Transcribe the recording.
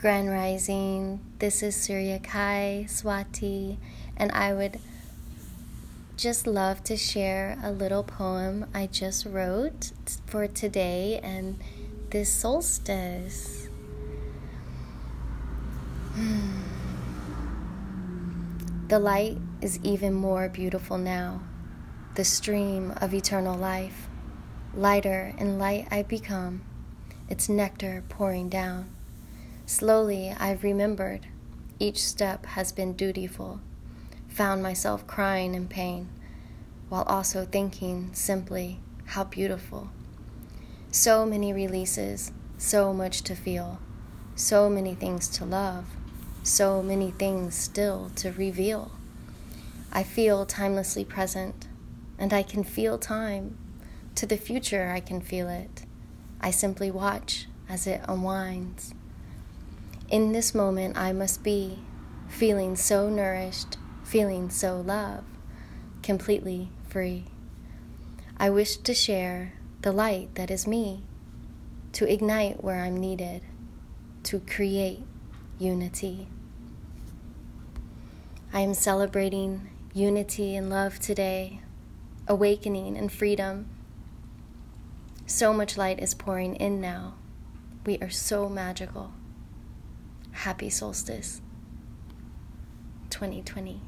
Grand Rising. This is Surya Kai Swati, and I would just love to share a little poem I just wrote for today and this solstice. The light is even more beautiful now, the stream of eternal life. Lighter and light I become, its nectar pouring down. Slowly I've remembered, each step has been dutiful, found myself crying in pain, while also thinking simply how beautiful. So many releases, so much to feel, so many things to love, so many things still to reveal. I feel timelessly present, and I can feel time. To the future, I can feel it. I simply watch as it unwinds. In this moment, I must be feeling so nourished, feeling so loved, completely free. I wish to share the light that is me, to ignite where I'm needed, to create unity. I am celebrating unity and love today, awakening and freedom. So much light is pouring in now. We are so magical. Happy solstice 2020.